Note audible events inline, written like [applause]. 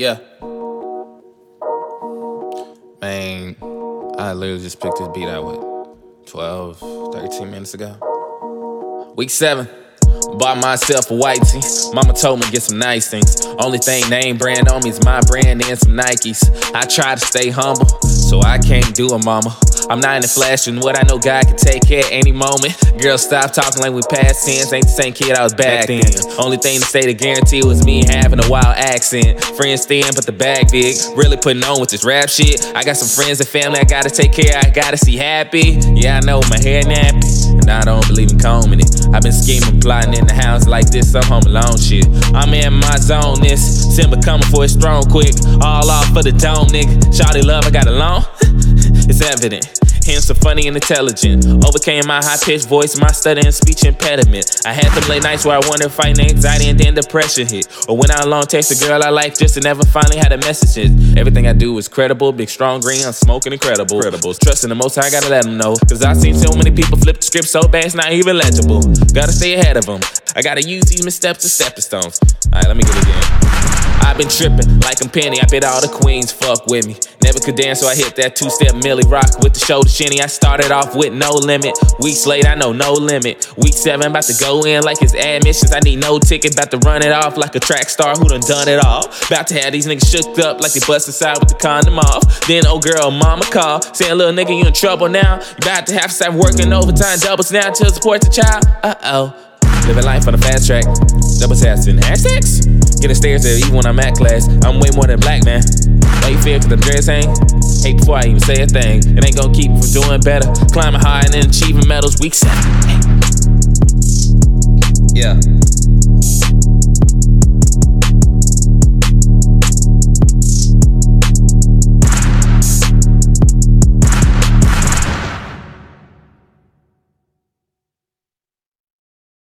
Yeah. Man, I literally just picked this beat out with 12, 13 minutes ago. Week seven. Bought myself a white tee. Mama told me get some nice things. Only thing name brand on me is my brand and some Nikes. I try to stay humble, so I can't do a mama. I'm not in the flash, and what I know God can take care any moment. Girl, stop talking like we past tense. Ain't the same kid I was back then. Only thing to say to guarantee was me having a wild accent. Friends thin, but the bag big. Really putting on with this rap shit. I got some friends and family I gotta take care. I gotta see happy. Yeah, I know my hair nappy, and I don't believe in combing it. I've been scheming, plotting in the house like this, I'm home alone shit. I'm in my zone, this Simba coming for his throne quick. All off for the dome, nigga. Shawty love, I got along. [laughs] it's evident. The funny and intelligent. Overcame my high pitched voice, my stuttering speech impediment. I had them late nights where I wondered fighting anxiety and then depression hit. Or when I alone text a girl I like just to never finally had a message. Everything I do is credible, big strong green, I'm smoking incredible. Credibles. Trusting the most I gotta let them know. Cause I've seen so many people flip the script so bad it's not even legible. Gotta stay ahead of them. I gotta use these missteps as stepping stones. Alright, let me get it again. I've been tripping like I'm Penny. I bet all the queens fuck with me. Never could dance, so I hit that two step Milly Rock with the shoulder shinny. I started off with no limit. Weeks late, I know no limit. Week seven, about to go in like it's admissions. I need no ticket, about to run it off like a track star who done done it all. About to have these niggas shook up like they bust inside with the condom off. Then old girl mama call, saying little nigga you in trouble now. You about to have to start working overtime doubles now to support the child. Uh oh. Living life on a fast track. Double testing hashtags. Getting stares at even when I'm at class. I'm way more than black, man. You fear cause the dress hang? Hate before I even say a thing. It ain't gonna keep me from doing better. Climbing high and then achieving medals week seven. Yeah.